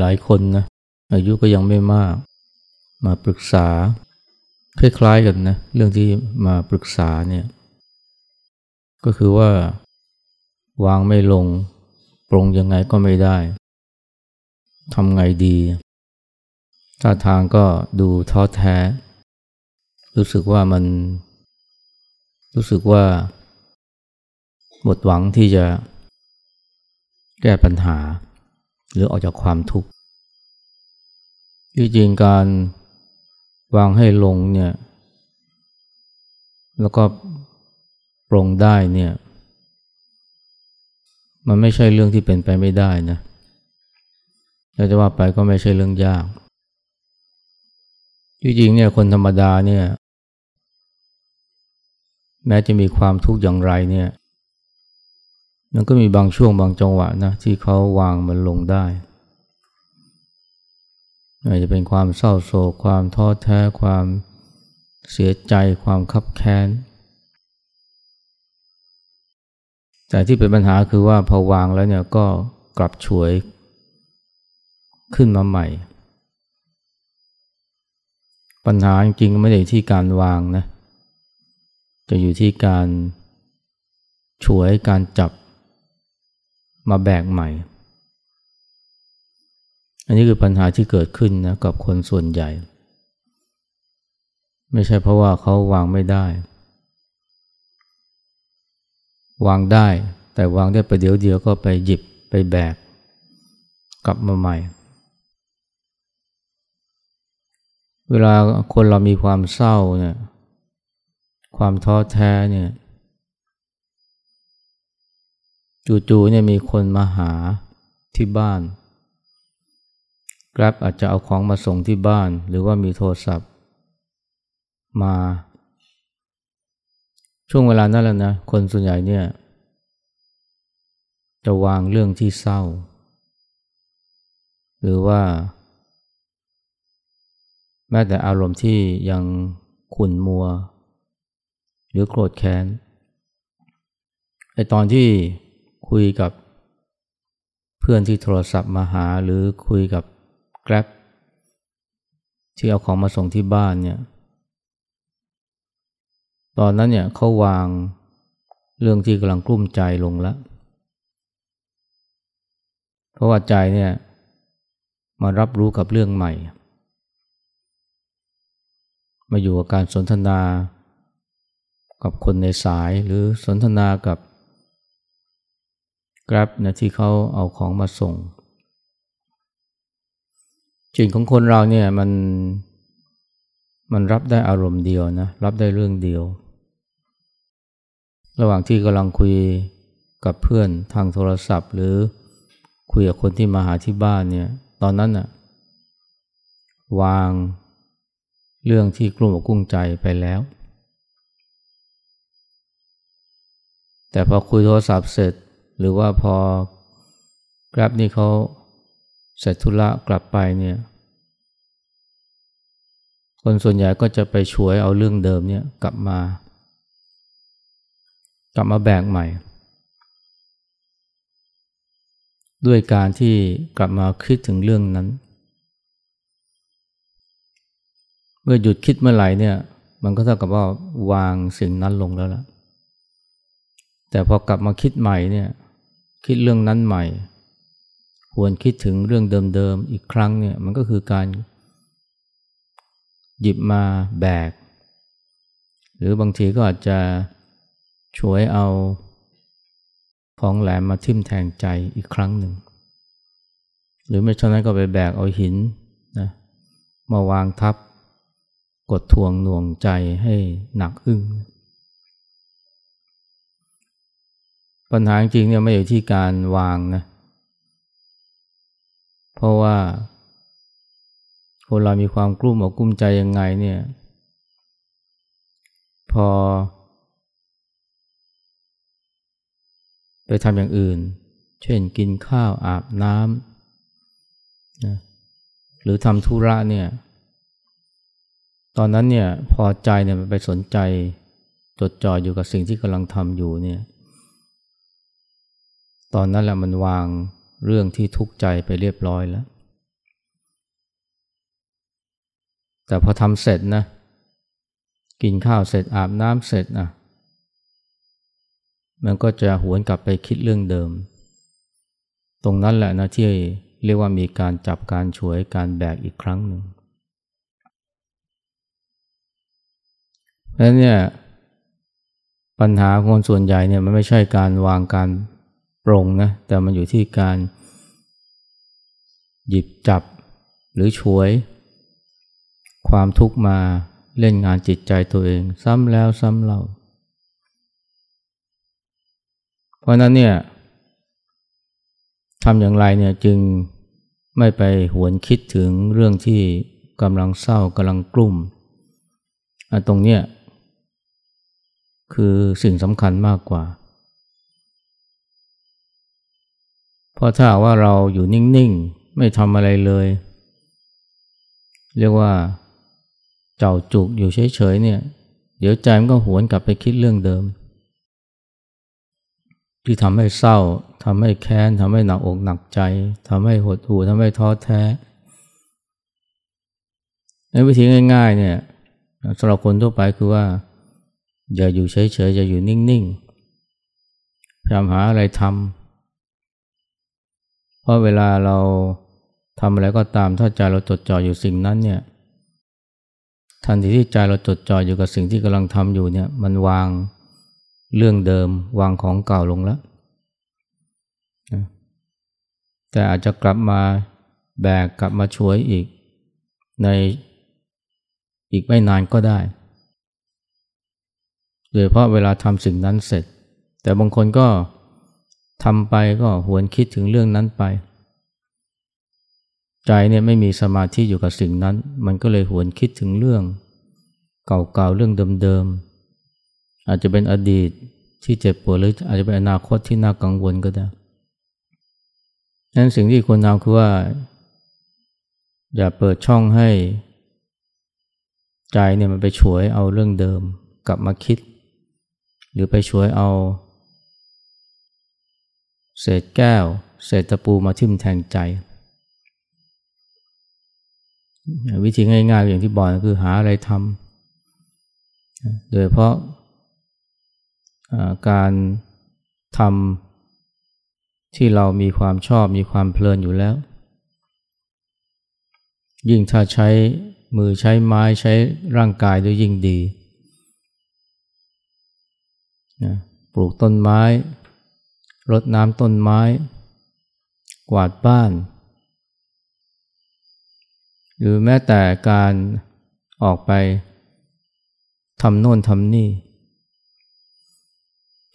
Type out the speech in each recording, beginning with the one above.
หลายคนนะอายุก็ยังไม่มาก มาปรึกษาคล้ายๆกันนะเรื่องที่มาปรึกษาเนี่ยก็คือว่าวางไม่ลง ปรงยังไงก็ไม่ได้ทำไงดีท่าทางก็ดูท้อแท้ รู้สึกว่ามัน รู้สึกว่าหมดหวังที่จะแก้ปัญหา หรือออกจากความทุกข์ที่จริงการวางให้ลงเนี่ยแล้วก็ปรงได้เนี่ยมันไม่ใช่เรื่องที่เป็นไปไม่ได้นะแต่จะว่าไปก็ไม่ใช่เรื่องยากจริงๆเนี่ยคนธรรมดาเนี่ยแม้จะมีความทุกข์อย่างไรเนี่ย มันก็มีบางช่วงบางจังหวะนะที่เขาวางมันลงได้อาจจะเป็นความเศร้าโศกความท้อแท้ความเสียใจความคับแค้น แต่ที่เป็นปัญหาคือว่าพอวางแล้วเนี่ยก็กลับฉวยขึ้นมาใหม่ ปัญหาจริงๆไม่ได้ที่การวางนะ จะอยู่ที่การฉวยการจับ มาแบกใหม่ อันนี้คือปัญหาที่เกิดขึ้นนะกับคนส่วนใหญ่ ไม่ใช่เพราะว่าเขาวางไม่ได้ วางได้ แต่วางได้ไปเดี๋ยวเดียวก็ไปหยิบไปแบก กลับมาใหม่ เวลาคนเรามีความเศร้าเนี่ยความท้อแท้เนี่ย จู่ๆเนี่ยมีคนมาหาที่บ้านกราบอาจจะเอาของมาส่งที่บ้าน หรือว่ามีโทรศัพท์มา ช่วงเวลานั้นแหละนะคนส่วนใหญ่เนี่ย จะวางเรื่องที่เศร้า หรือว่า แม้แต่อารมณ์ที่ยังขุ่นมัว หรือโกรธแค้นไอตอนที่ คุยกับเพื่อนที่โทรศัพท์มาหาหรือคุยกับแกร็บที่เอาของมาส่งที่บ้านเนี่ยตอนนั้นเนี่ยเขาวางเรื่องที่กำลังกลุ้มใจลงแล้ว เพราะว่าใจเนี่ยมารับรู้กับเรื่องใหม่ มาอยู่กับการสนทนา กับคนในสายหรือสนทนากับ กราฟนะที่เขาเอาของมาส่งจิตของคนเราเนี่ยมันมันรับได้อารมณ์เดียวนะรับได้เรื่องเดียว ระหว่างที่กำลังคุยกับเพื่อนทางโทรศัพท์ หรือคุยกับคนที่มาหาที่บ้านเนี่ยตอนนั้นน่ะวางเรื่องที่กลุ่มอกุ้งใจไปแล้ว แต่พอคุยโทรศัพท์เสร็จ หรือว่าพอกราฟนี่เขาเสร็จธุระกลับไปเนี่ย คนส่วนใหญ่ก็จะไปช่วยเอาเรื่องเดิมเนี่ยกลับมา กลับมาแบกใหม่ ด้วยการที่กลับมาคิดถึงเรื่องนั้น เมื่อหยุดคิดเมื่อไหร่เนี่ย มันก็เท่ากับว่าวางสิ่งนั้นลงแล้วล่ะแต่พอกลับมาคิดใหม่เนี่ย คิดเรื่องนั้นใหม่ หวนคิดถึงเรื่องเดิมๆอีกครั้งเนี่ยมันก็คือการ หยิบมาแบก หรือบางทีก็อาจจะช่วยเอาของแหลมมาทิ่มแทงใจอีกครั้งหนึ่ง หรือไม่เช่นนั้นก็ไปแบกเอาหินนะมาวางทับ กดทวงหน่วงใจให้หนักอึ้ง ปัญหาจริงเนี่ยไม่อยู่ที่การวางนะ เพราะว่า คนเรามีความกลุ้มอกกลุ้มใจยังไงเนี่ย พอ ไปทำอย่างอื่น เช่นกินข้าวอาบน้ำนะหรือทำธุระเนี่ย ตอนนั้นเนี่ยพอใจเนี่ยมันไปสนใจจดจ่ออยู่กับสิ่งที่กำลังทำอยู่เนี่ย ตอนนั้นแหละมันวางเรื่องที่ทุกข์ใจไปเรียบร้อยแล้ว แต่พอทำเสร็จนะ กินข้าวเสร็จอาบน้ำเสร็จนะมันก็จะหวนกลับไปคิดเรื่องเดิม ตรงนั้นแหละนะที่เรียกว่ามีการจับการฉวยการแบกอีกครั้งหนึ่งเพราะนั้นเนี่ยปัญหาคนส่วนใหญ่เนี่ยมันไม่ใช่การวางการ ปรงนะแต่มันอยู่ที่การ หยิบจับหรือช่วย ความทุกข์มาเล่นงานจิตใจตัวเอง ซ้ำแล้วซ้ำเล่า เพราะนั้นเนี่ยทำอย่างไรเนี่ยจึงไม่ไปหวนคิดถึงเรื่องที่กำลังเศร้ากำลังกลุ่มตรงเนี้ยคือสิ่งสำคัญมากกว่า เพราะถ้าว่าเราอยู่นิ่งๆ ไม่ทำอะไรเลย เรียกว่าเจ้าจุกอยู่เฉยๆเนี่ย เดี๋ยวใจมันก็หวนกลับไปคิดเรื่องเดิม ที่ทำให้เศร้าทำให้แค้นทำให้หนักอกหนักใจทำให้หดหู่ทำให้ท้อแท้ในวิธีง่ายๆเนี่ยสำหรับคนทั่วไปคือว่า อย่าอยู่เฉยๆอย่าอยู่นิ่งๆพยายามหาอะไรทำ ราะเวลาเราทำอะไรก็ตาม ถ้าใจเราจดจ่ออยู่สิ่งนั้นเนี่ย ทันทีที่ใจเราจดจ่ออยู่กับสิ่งที่กำลังทำอยู่เนี่ย มันวางเรื่องเดิม วางของเก่าลงแล้ว แต่อาจจะกลับมาแบกกลับมาช่วยอีก ในอีกไม่นานก็ได้ โดยเพราะเวลาทำสิ่งนั้นเสร็จ แต่บางคนก็ ทำไปก็หวนคิดถึงเรื่องนั้นไป ใจเนี่ยไม่มีสมาธิอยู่กับสิ่งนั้น มันก็เลยหวนคิดถึงเรื่อง เก่าๆเรื่องเดิมๆอาจจะเป็นอดีตที่เจ็บปวดหรืออาจจะเป็นอนาคตที่น่ากังวลก็ได้ดันั้นสิ่งที่ควรทำคือว่า อย่าเปิดช่องให้ ใจเนี่ยมันไปฉวยเอาเรื่องเดิมกลับมาคิด หรือไปช่วยเอา เศษแก้ว เศษตะปูมาทิ่มแทงใจ วิธีง่ายๆอย่างที่บอกคือหาอะไรทำโดยเพราะการทำที่เรามีความชอบมีความเพลินอยู่แล้ว ยิ่งถ้าใช้มือใช้ไม้ใช้ร่างกายด้วยยิ่งดีนะปลูกต้นไม้ รดน้ำต้นไม้ กวาดบ้าน หรือแม้แต่การออกไปทำโน่นทำนี่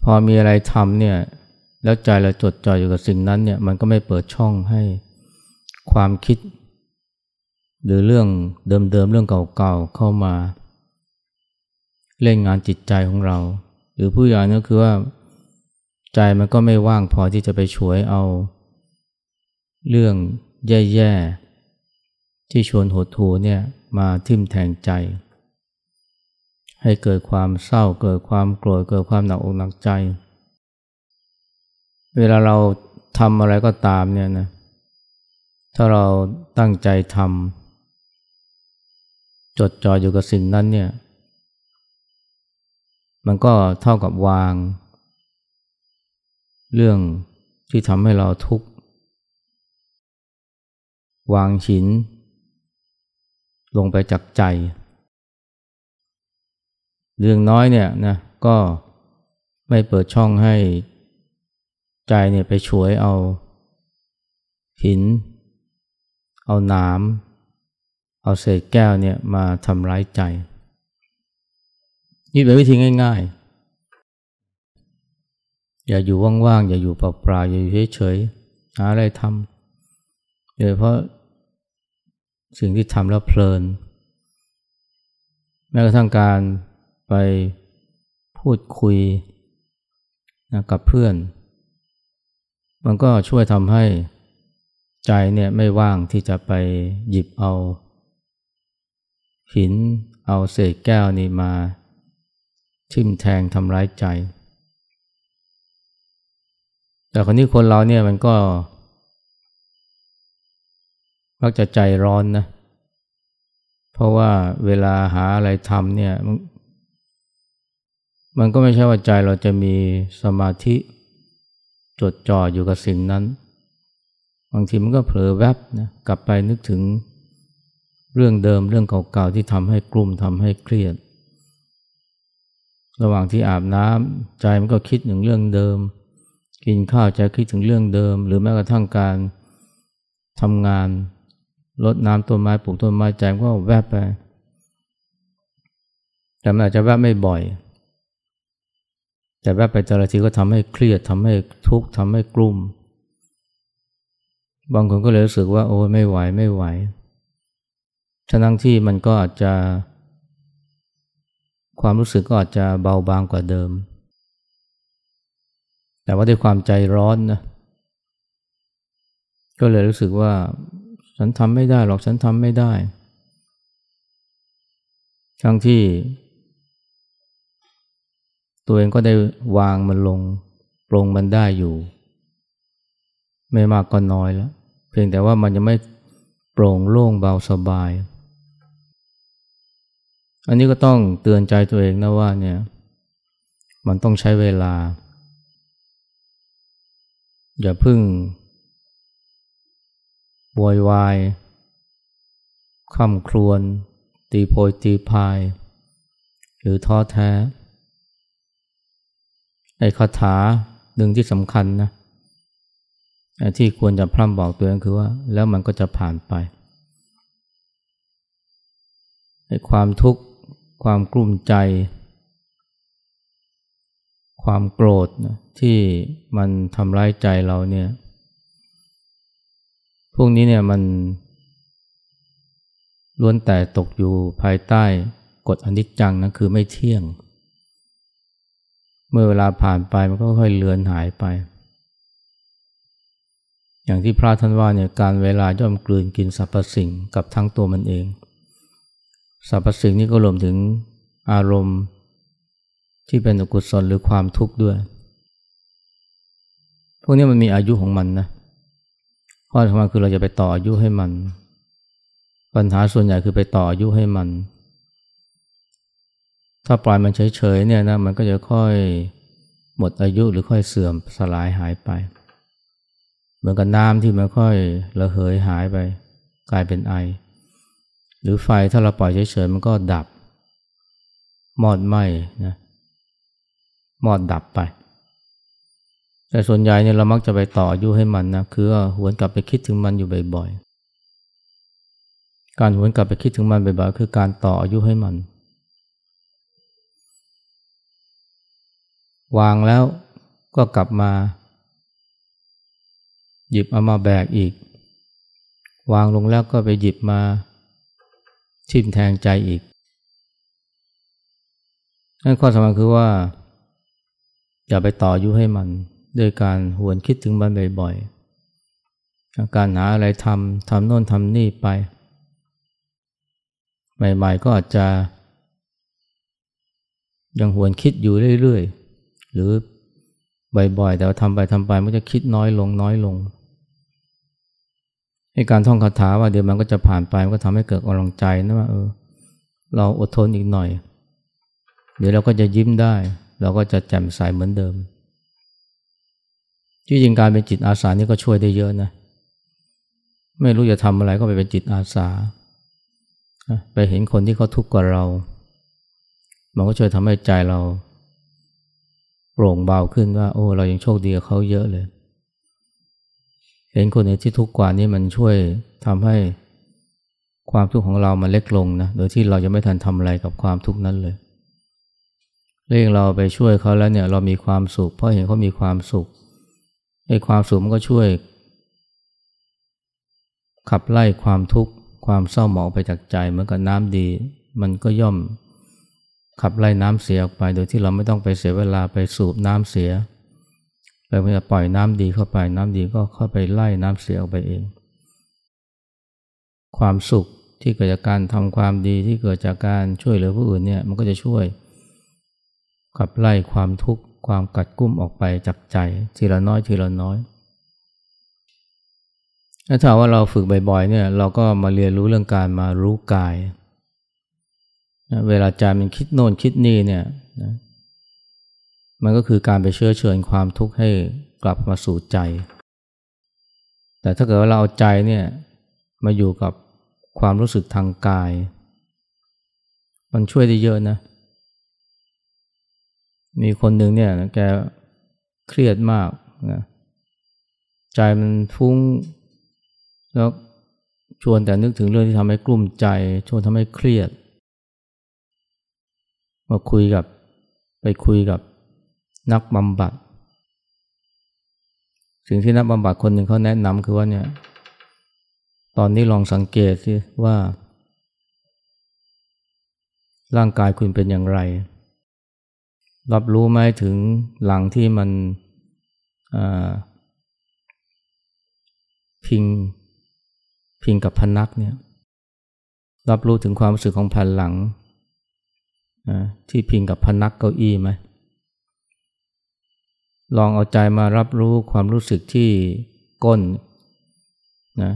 พอมีอะไรทำเนี่ยแล้วใจเราจดจ่ออยู่กับสิ่งนั้นเนี่ยมันก็ไม่เปิดช่องให้ความคิด หรือเรื่องเดิมๆเรื่องเก่าๆเข้ามา เล่นงานจิตใจของเรา หรือผู้ใหญ่นั่นคือว่า ใจมันก็ไม่ว่างพอที่จะไปช่วยเอา เรื่องแย่ๆ ที่ชวนหดหูเนี่ยมาทิ่มแทงใจ ให้เกิดความเศร้าเกิดความโกรธเกิดความหนักอกหนักใจ เวลาเราทำอะไรก็ตามเนี่ยนะถ้าเราตั้งใจทำจดจ่ออยู่กับสิ่งนั้นเนี่ย มันก็เท่ากับวาง เรื่องที่ทำให้เราทุกข์ วางหิน ลงไปจากใจ เรื่องน้อยเนี่ยนะก็ไม่เปิดช่องให้ใจเนี่ยไปช่วยเอา หิน เอาน้ำเอาเศษแก้วเนี่ยมาทำร้ายใจ นี่เป็นวิธีง่ายๆ อย่าอยู่ว่างๆ อย่าอยู่เปล่าๆ อย่าอยู่เฉยๆ หาอะไรทำโดยเพราะสิ่งที่ทำแล้วเพลิน แม้กระทั่งการไปพูดคุยนะกับเพื่อน มันก็ช่วยทำให้ใจเนี่ยไม่ว่างที่จะไปหยิบเอา หินเอาเศษแก้วนี่มา ทิ่มแทงทำร้ายใจ แต่คนนี้คนเราเนี่ยมันก็มักจะใจร้อนนะ เพราะว่าเวลาหาอะไรทำเนี่ยมันมันก็ไม่ใช่ว่าใจเราจะมีสมาธิจดจ่ออยู่กับสิ่งนั้น บางทีมันก็เผลอแวบนะกลับไปนึกถึงเรื่องเดิมเรื่องเก่าๆที่ทำให้กลุ่มทำให้เครียด ระหว่างที่อาบน้ำใจมันก็คิดถึงเรื่องเดิม กินข้าวใจคิดถึงเรื่องเดิม หรือแม้กระทั่งการทำงานรดน้ำต้นไม้ปลูกต้นไม้ใจก็แวบไป แต่มันอาจจะแวบไม่บ่อย แต่แวบไปแต่ละทีก็ทำให้เครียดทำให้ทุกข์ทำให้กลุ่ม บางคนก็เลยรู้สึกว่า โอ้ไม่ไหวไม่ไหวฉะนั้นที่มันก็อาจจะ ความรู้สึกก็อาจจะเบาบางกว่าเดิม แต่ว่าด้วยความใจร้อนนะก็เลยรู้สึกว่า ฉันทำไม่ได้หรอกฉันทำไม่ได้ ทั้งที่ ตัวเองก็ได้วางมันลงปรงมันได้อยู่ ไม่มากก็น้อยแล้ว เพียงแต่ว่ามันยังไม่โปร่งโล่งเบาสบาย อันนี้ก็ต้องเตือนใจตัวเองนะว่าเนี่ย มันต้องใช้เวลา อย่าพึ่งวอยวายคำครวน ตีโพยตีพาย หรือท้อแท้ ไอ้คาถาหนึ่งที่สำคัญนะที่ควรจะพร่ำบอกตัวเองคือว่า แล้วมันก็จะผ่านไปไอ้ความทุกข์ความกลุ้มใจ ความโกรธนะที่มันทำร้ายใจเราเนี่ย พวกนี้เนี่ยมันล้วนแต่ตกอยู่ภายใต้กฎอนิจจังนะคือไม่เที่ยง เมื่อเวลาผ่านไปมันก็ค่อยเลือนหายไป อย่างที่พระท่านว่าเนี่ยการเวลาย่อมกลืนกินสรรพสิ่งกับทั้งตัวมันเอง สรรพสิ่งนี้ก็รวมถึงอารมณ์ ที่เป็นอกุศลหรือความทุกข์ด้วย พวกนี้มันมีอายุของมันนะข้อสำคัญคือเราจะไปต่ออายุให้มัน ปัญหาส่วนใหญ่คือไปต่ออายุให้มัน ถ้าปล่อยมันเฉยๆเนี่ยนะมันก็จะค่อยหมดอายุหรือค่อยเสื่อมสลายหายไป เหมือนกับน้ำที่มันค่อยระเหยหายไป กลายเป็นไอ หรือไฟถ้าเราปล่อยเฉยๆมันก็ดับ มอดไหม้นะ มอดดับไป แต่ส่วนใหญ่เนี่ยเรามักจะไปต่ออายุให้มันนะคือหวนกลับไปคิดถึงมันอยู่บ่อยๆ การหวนกลับไปคิดถึงมันบ่อยๆ คือการต่ออายุให้มัน วางแล้วก็กลับมา หยิบเอามาแบกอีก วางลงแล้วก็ไปหยิบมาทิ่มแทงใจอีกนั่นข้อสำคัญคือว่า อย่าไปต่ออายุให้มันด้วยการหวนคิดถึงมันบ่อยๆ การหาอะไรทำทำโน่นทำนี่ไป ใหม่ ๆ ก็อาจจะ ยังหวนคิดอยู่เรื่อยๆ หรือบ่อยๆ แต่ว่าทำไปทำไปมันจะคิดน้อยลงน้อยลงให้การท่องคาถาว่าเดี๋ยวมันก็จะผ่านไปมันก็ทำให้เกิดกำลังใจนะว่าเออเราอดทนอีกหน่อย เดี๋ยวเราก็จะยิ้มได้ เราก็จะแจ่มใสเหมือนเดิม ที่จริงการเป็นจิตอาสานี่ก็ช่วยได้เยอะนะ ไม่รู้จะทำอะไรก็ไปเป็นจิตอาสา ไปเห็นคนที่เขาทุกข์กว่าเรา มันก็ช่วยทำให้ใจเราโปร่งเบาขึ้นว่า โอ้ เรายังโชคดีกับเขาเยอะเลย เห็นคนที่ทุกข์กว่านี้มันช่วยทำให้ความทุกข์ของเรามันเล็กลงนะ โดยที่เรายังไม่ทันทำอะไรกับความทุกข์นั้นเลย เรื่องเราไปช่วยเขาแล้วเนี่ยเรามีความสุข เพราะเห็นเขามีความสุขไอ้ความสุขมันก็ช่วย ขับไล่ความทุกข์ความเศร้าหมองไปจากใจเหมือนกับน้ำดี มันก็ย่อมขับไล่น้ำเสียออกไป โดยที่เราไม่ต้องไปเสียเวลาไปสูบน้ำเสียเราจะปล่อยน้ำดีเข้าไปน้ำดีก็เข้าไปไล่น้ำเสียออกไปเอง ความสุขที่เกิดจากการทำความดีที่เกิดจากการช่วยเหลือผู้อื่นเนี่ยมันก็จะช่วย ขับไล่ความทุกข์ความกัดกุ้มออกไปจากใจ ทีละน้อยทีละน้อยถ้าถามว่าเราฝึกบ่อยๆเนี่ยเราก็มาเรียนรู้เรื่องการมารู้กาย เวลาใจมันคิดโน่นคิดนี่เนี่ยนะมันก็คือการไปเชื้อเชิญความทุกข์ให้กลับมาสู่ใจ แต่ถ้าเกิดว่าเราเอาใจเนี่ยมาอยู่กับความรู้สึกทางกาย มันช่วยได้เยอะนะ มีคนหนึ่งเนี่ยแกเครียดมากนะใจมันฟุ้ง แล้วชวนแต่นึกถึงเรื่องที่ทำให้กลุ้มใจ ชวนทำให้เครียด มาคุยกับไปคุยกับนักบำบัด สิ่งที่นักบำบัดคนหนึ่งเขาแนะนำคือว่าเนี่ยตอนนี้ลองสังเกตสิว่า ร่างกายคุณเป็นอย่างไร รับรู้ไหมถึงหลังที่มันพิงพิงกับพนักเนี่ยรับรู้ถึงความรู้สึกของแผ่นหลังที่พิงกับพนักเก้าอี้ไหมลองเอาใจมารับรู้ความรู้สึกที่ก้นนะ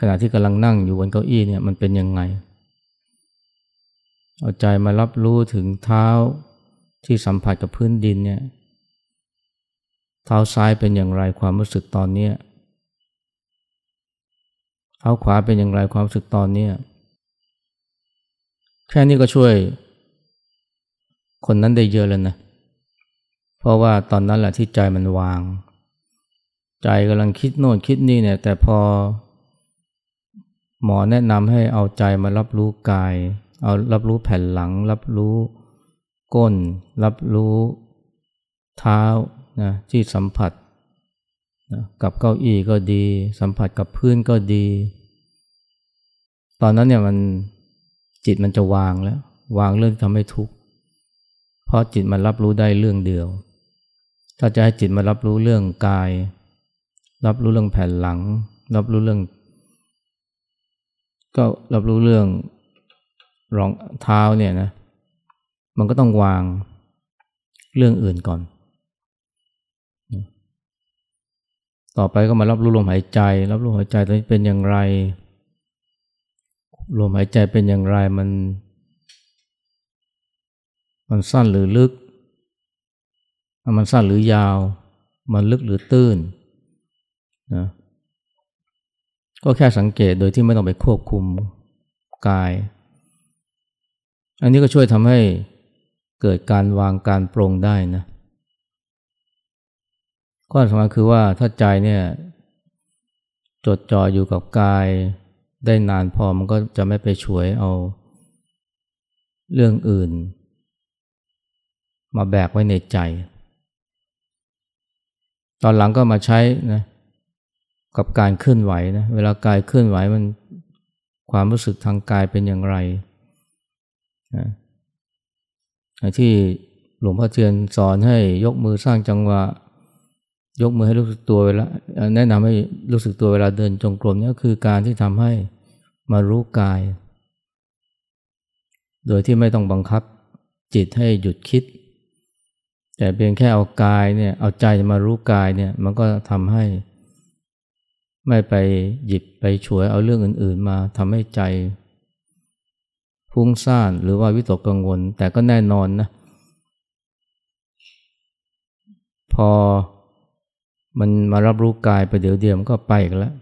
ขณะที่กำลังนั่งอยู่บนเก้าอี้เนี่ยมันเป็นยังไง เอาใจมารับรู้ถึงเท้า ที่สัมผัสกับพื้นดินเนี่ยเท้าซ้ายเป็นอย่างไรความรู้สึกตอนนี้เท้าขวาเป็นอย่างไรความรู้สึกตอนนี้แค่นี้ก็ช่วย คนนั้นได้เยอะเลยนะ เพราะว่าตอนนั้นแหละที่ใจมันวาง ใจกำลังคิดโน่นคิดนี่เนี่ย แต่พอ หมอแนะนำให้เอาใจมารับรู้กาย เอารับรู้แผ่นหลัง รับรู้ ก้น รับรู้เท้านะที่สัมผัสนะกับเก้าอี้ก็ดี สัมผัสกับพื้นก็ดี ตอนนั้นเนี่ยมันจิตมันจะวางแล้ว วางเรื่องทำให้ทุกข์เพราะจิตมันรับรู้ได้เรื่องเดียว ถ้าจะให้จิตมารับรู้เรื่องกาย รับรู้เรื่องแผ่นหลัง รับรู้เรื่อง ก็รับรู้เรื่องรองเท้าเนี่ยนะ มันก็ต้องวางเรื่องอื่นก่อน ต่อไปก็มารับรู้ลมหายใจ รับรู้หายใจตอนนี้เป็นอย่างไร ลมหายใจเป็นอย่างไรมัน มันสั้นหรือลึก มันสั้นหรือยาว มันลึกหรือตื้นนะก็แค่สังเกตโดยที่ไม่ต้องไปควบคุมกาย อันนี้ก็ช่วยทำให้ เกิดการวางการปรงได้นะข้อสำคัญคือว่าถ้าใจเนี่ยจดจ่ออยู่กับกายได้นานพอมันก็จะไม่ไปช่วยเอา เรื่องอื่น มาแบกไว้ในใจ ตอนหลังก็มาใช้นะกับการเคลื่อนไหวนะเวลากายเคลื่อนไหวมันความรู้สึกทางกายเป็นอย่างไรนะ ที่หลวงพ่อเทียนสอนให้ยกมือสร้างจังหวะ ยกมือให้รู้สึกตัวเวลาแนะนำให้รู้สึกตัวเวลาเดินจงกรมนี่ก็คือการที่ทำให้มารู้กาย โดยที่ไม่ต้องบังคับจิตให้หยุดคิด แต่เพียงแค่เอากายเนี่ยเอาใจมารู้กายเนี่ยมันก็ทำให้ ไม่ไปหยิบไปฉวยเอาเรื่องอื่น ๆ มาทำให้ใจ ฟุ้งซ่านหรือว่าวิตกกังวล แต่ก็แน่นอนนะ พอมันมารับรู้กายไปเดี๋ยวเดียวมันก็ไปกันแล้ว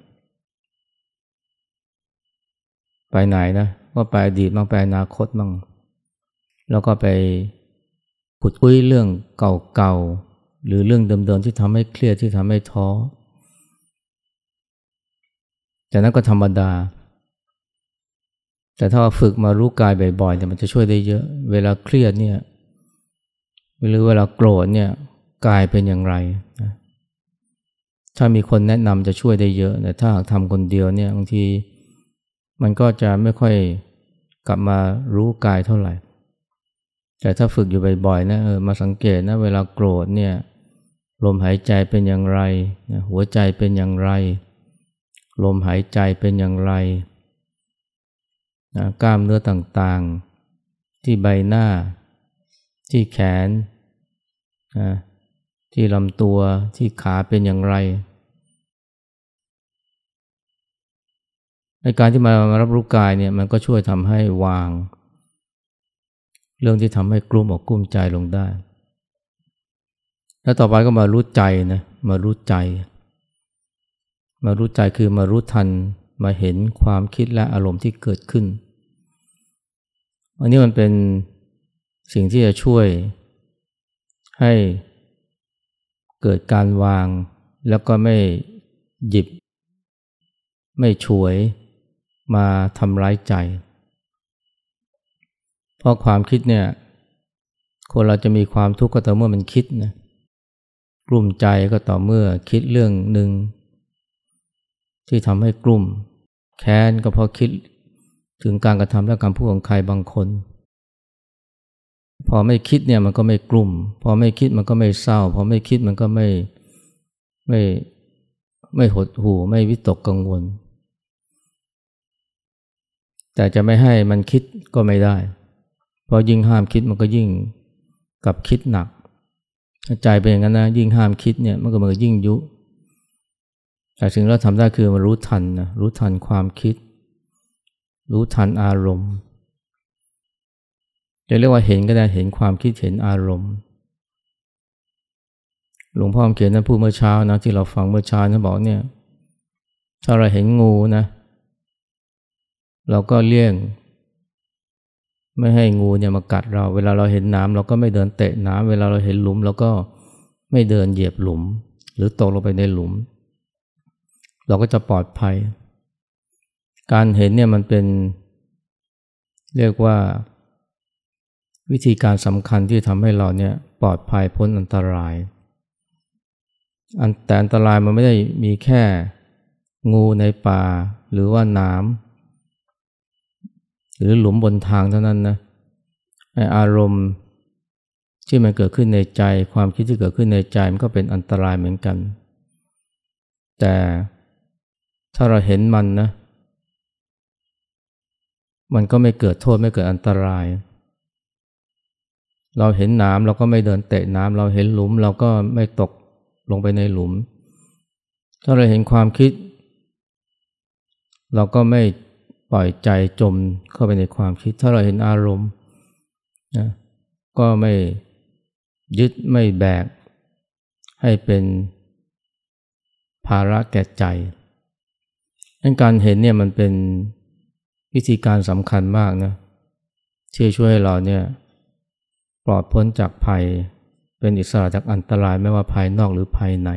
ไปไหนนะว่าไปอดีตบ้างไปอนาคตบ้างแล้วก็ไปขุดคุยเรื่องเก่าๆหรือเรื่องเดิมๆที่ทำให้เครียดที่ทำให้ท้อแต่นั้นก็ธรรมดา แต่ถ้าฝึกมารู้กายบ่อยๆเนี่ยมันจะช่วยได้เยอะ เวลาเครียดเนี่ยหรือเวลาโกรธเนี่ยกายเป็นอย่างไรถ้ามีคนแนะนำจะช่วยได้เยอะแต่ถ้าหากทำคนเดียวเนี่ยบางทีมันก็จะไม่ค่อยกลับมารู้กายเท่าไหร่ แต่ถ้าฝึกอยู่บ่อยๆนะเออมาสังเกตนะเวลาโกรธเนี่ยลมหายใจเป็นอย่างไรหัวใจเป็นอย่างไร ลมหายใจเป็นอย่างไร นะกล้ามเนื้อต่างๆ ที่ใบหน้า ที่แขนนะที่ลำตัวที่ขาเป็นอย่างไรในการที่มารับรู้กายเนี่ยมันก็ช่วยทำให้วาง เรื่องที่ทำให้กลุ้มอกกลุ้มใจลงได้ แล้วต่อไปก็มารู้ใจนะมารู้ใจ มารู้ใจคือมารู้ทันมาเห็นความคิดและอารมณ์ที่เกิดขึ้น อันนี้มันเป็นสิ่งที่จะช่วยให้เกิดการวางแล้วก็ไม่หยิบ ไม่ช่วยมาทำร้ายใจ เพราะความคิดเนี่ยคนเราจะมีความทุกข์ก็ต่อเมื่อมันคิดนะกลุ่มใจก็ต่อเมื่อคิดเรื่องหนึ่งที่ทำให้กลุ่ม แค้นก็เพราะคิด ถึงการกระทำและการพูดของใครบางคน พอไม่คิดเนี่ยมันก็ไม่กลุ่ม พอไม่คิดมันก็ไม่เศร้า พอไม่คิดมันก็ไม่ไม่ไม่หดหู่ไม่วิตกกังวล แต่จะไม่ให้มันคิดก็ไม่ได้ เพราะยิ่งห้ามคิดมันก็ยิ่งกับคิดหนักใจเป็นอย่างนั้นนะยิ่งห้ามคิดเนี่ยมันก็มันก็ยิ่งยุ แต่สิ่งเราทำได้คือมารู้ทันนะรู้ทันความคิด รู้ทันอารมณ์ จะเรียกว่าเห็นก็ได้เห็นความคิดเห็นอารมณ์ หลวงพ่อเขียนนั้นพูดเมื่อเช้านะที่เราฟังเมื่อเช้านะบอกเนี่ย ถ้าเราเห็นงูนะ เราก็เลี่ยง ไม่ให้งูเนี่ยมากัดเรา เวลาเราเห็นน้ำเราก็ไม่เดินเตะน้ำเวลาเราเห็นหลุมเราก็ไม่เดินเหยียบหลุม หรือตกลงไปในหลุม เราก็จะปลอดภัย การเห็นเนี่ยมันเป็น เรียกว่า วิธีการสำคัญที่ทำให้เราเนี่ยปลอดภัยพ้นอันตรายแต่อันตรายมันไม่ได้มีแค่งูในป่า หรือว่าน้ำหรือหลุมบนทางเท่านั้นนะอารมณ์ที่มันเกิดขึ้นในใจ ความคิดที่เกิดขึ้นในใจมันก็เป็นอันตรายเหมือนกัน แต่ถ้าเราเห็นมันนะ มันก็ไม่เกิดโทษไม่เกิดอันตราย เราเห็นน้ำเราก็ไม่เดินเตะน้ำเราเห็นหลุมเราก็ไม่ตกลงไปในหลุม ถ้าเราเห็นความคิด เราก็ไม่ปล่อยใจจมเข้าไปในความคิด ถ้าเราเห็นอารมณ์นะก็ไม่ยึดไม่แบก ให้เป็นภาระแก่ใจ การเห็นเนี่ยมันเป็น วิธีการสำคัญมากนะที่ช่วยให้เราเนี่ยปลอดพ้นจากภัยเป็นอิสระจากอันตรายไม่ว่าภายนอกหรือภายใน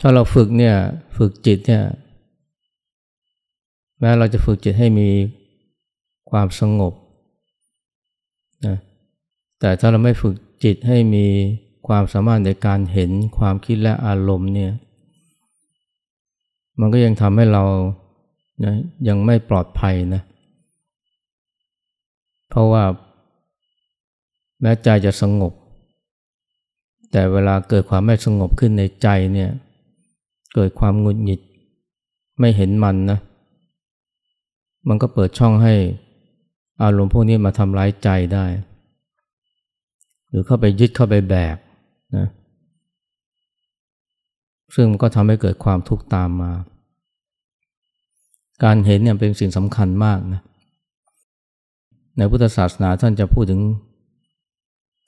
ถ้าเราฝึกเนี่ยฝึกจิตเนี่ยแม้เราจะฝึกจิตให้มีความสงบนะแต่ถ้าเราไม่ฝึกจิตให้มีความสามารถในการเห็นความคิดและอารมณ์เนี่ยมันก็ยังทำให้เรา นะยังไม่ปลอดภัยนะเพราะว่า แม้ใจจะสงบ แต่เวลาเกิดความไม่สงบขึ้นในใจเนี่ยเกิดความหงุดหงิด ไม่เห็นมันนะ มันก็เปิดช่องให้อารมณ์พวกนี้มาทำร้ายใจได้ หรือเข้าไปยึดเข้าไปแบกนะซึ่งมันก็ทำให้เกิดความทุกข์ตามมา การเห็นเนี่ยเป็นสิ่งสำคัญมากนะในพุทธศาสนาท่านจะพูดถึง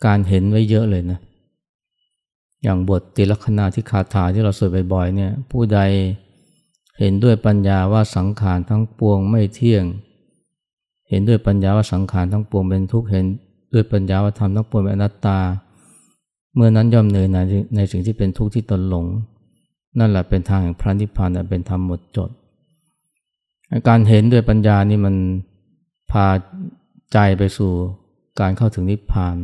การเห็นไว้เยอะเลยนะ อย่างบทติลคณาที่คาถาที่เราสวดบ่อยๆเนี่ย ผู้ใดเห็นด้วยปัญญาว่าสังขารทั้งปวงไม่เที่ยง เห็นด้วยปัญญาว่าสังขารทั้งปวงเป็นทุกข์ เห็นด้วยปัญญาว่าธรรมทั้งปวงเป็นอนัตตา เมื่อนั้นย่อมเหนื่อยในในสิ่งที่เป็นทุกข์ที่ตนหลง นั่นแหละเป็นทางแห่งพระนิพพานเป็นธรรมหมดจด การเห็นด้วยปัญญานี่มันพาใจไปสู่การเข้าถึงนิพพาน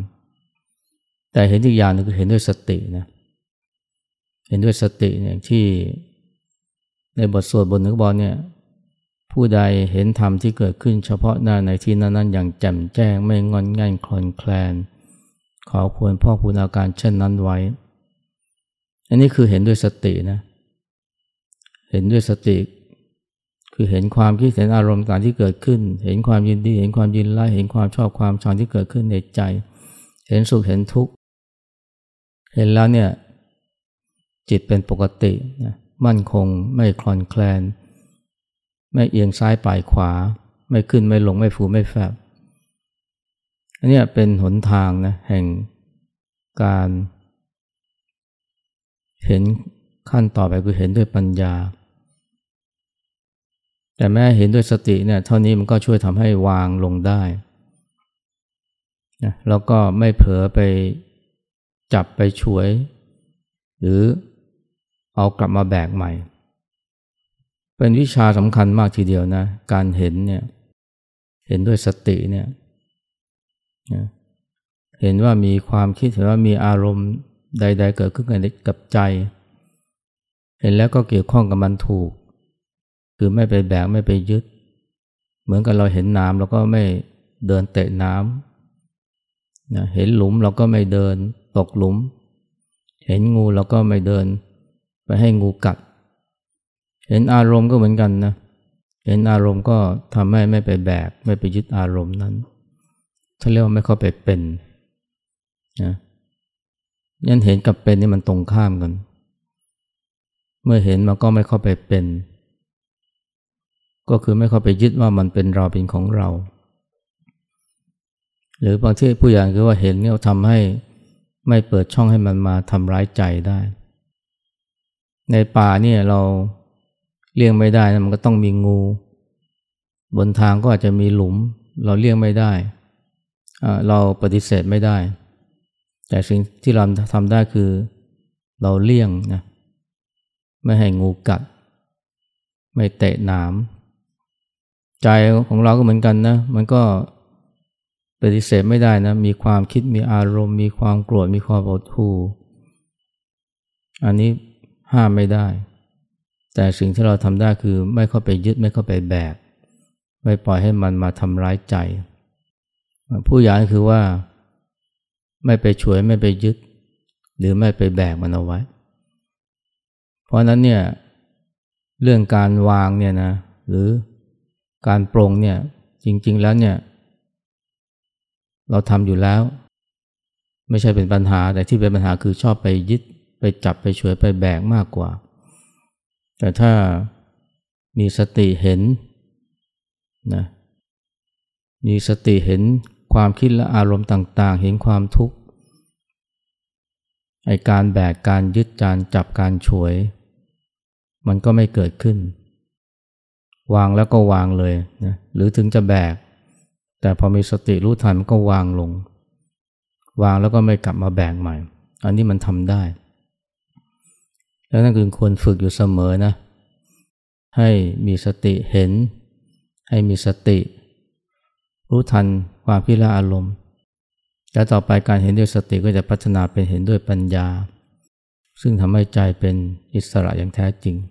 แต่เห็นอีกอย่างนึงคือเห็นด้วยสตินะเห็นด้วยสติเนี่ยที่ในบทสวดบทนึกบอกเนี่ยผู้ใดเห็นธรรมที่เกิดขึ้นเฉพาะหน้าในที่นั้นๆ อย่างแจ่มแจ้งไม่งอนง่ายคลอนแคลน ขอควรพ่อคุณอาการเช่นนั้นไว้ อันนี้คือเห็นด้วยสตินะ เห็นด้วยสติ คือเห็นความคิดเห็นอารมณ์ต่างที่เกิดขึ้น เห็นความยินดี เห็นความยินไล่เห็นความชอบความชังที่เกิดขึ้นในใจ เห็นสุขเห็นทุกข์ เห็นแล้วเนี่ยจิตเป็นปกติ มั่นคงไม่คลอนแคลน ไม่เอียงซ้ายปลายขวา ไม่ขึ้นไม่ลงไม่ฟูไม่แฟบอันนี้เป็นหนทางนะแห่งการ เห็นขั้นต่อไปคือเห็นด้วยปัญญา แต่แม้เห็นด้วยสติเนี่ยเท่านี้มันก็ช่วยทำให้วางลงได้นะแล้วก็ไม่เผลอไปจับไปช่วย หรือเอากลับมาแบกใหม่ เป็นวิชาสำคัญมากทีเดียวนะ การเห็นเนี่ยเห็นด้วยสติเนี่ยเห็นว่ามีความคิดเห็นว่ามีอารมณ์ใด ๆ เกิดขึ้นกับใจ เห็นแล้วก็เกี่ยวข้องกับมันถูก คือไม่ไปแบกไม่ไปยึด เหมือนกับเราเห็นน้ำเราก็ไม่เดินเตะน้ำนะเห็นหลุมเราก็ไม่เดินตกหลุม เห็นงูเราก็ไม่เดิน ไปให้งูกัด เห็นอารมณ์ก็เหมือนกันนะ เห็นอารมณ์ก็ทำให้ไม่ไปแบก ไม่ไปยึดอารมณ์นั้นถ้าเรียกว่าไม่เข้าไปเป็นนะยันเห็นกับเป็นนี่มันตรงข้ามกัน เมื่อเห็นมันก็ไม่เข้าไปเป็น ก็คือไม่เข้าไปยึดว่ามันเป็นเราเป็นของเรา หรือบางที่ผู้อย่างคือว่าเห็นเนี่ยทำให้ไม่เปิดช่องให้มันมาทำร้ายใจได้ ในป่าเนี่ยเราเลี่ยงไม่ได้นะมันก็ต้องมีงู บนทางก็อาจจะมีหลุม เราเลี่ยงไม่ได้ เราปฏิเสธไม่ได้ แต่สิ่งที่เราทำได้คือเราเลี่ยงนะไม่ให้งูกัด ไม่เตะหนาม ใจของเราก็เหมือนกันนะ มันก็ปฏิเสธไม่ได้นะ มีความคิดมีอารมณ์ มีความโกรธมีความอดทูอันนี้ห้ามไม่ได้ แต่สิ่งที่เราทำได้คือไม่เข้าไปยึดไม่เข้าไปแบกไม่ปล่อยให้มันมาทำร้ายใจ ผู้ใหญ่คือว่า ไม่ไปช่วยไม่ไปยึด หรือไม่ไปแบกมันเอาไว้ เพราะนั้นเนี่ยเรื่องการวางเนี่ยนะ หรือ การปรงเนี่ยจริง ๆ แล้วเนี่ย เราทำอยู่แล้ว ไม่ใช่เป็นปัญหา แต่ที่เป็นปัญหาคือชอบไปยึดไปจับไปช่วยไปแบกมากกว่า แต่ถ้ามีสติเห็นนะมีสติเห็นความคิดและอารมณ์ต่าง ๆ เห็นความทุกข์ไอการแบกการยึดการจับการฉวย มันก็ไม่เกิดขึ้น วางแล้วก็วางเลยนะหรือถึงจะแบก แต่พอมีสติรู้ทันมันก็วางลง วางแล้วก็ไม่กลับมาแบกใหม่ อันนี้มันทำได้ แล้วนั่นคือควรฝึกอยู่เสมอนะ ให้มีสติเห็น ให้มีสติ รู้ทันความพิละอารมณ์ และต่อไปการเห็นด้วยสติก็จะพัฒนาเป็นเห็นด้วยปัญญา ซึ่งทำให้ใจเป็นอิสระอย่างแท้จริง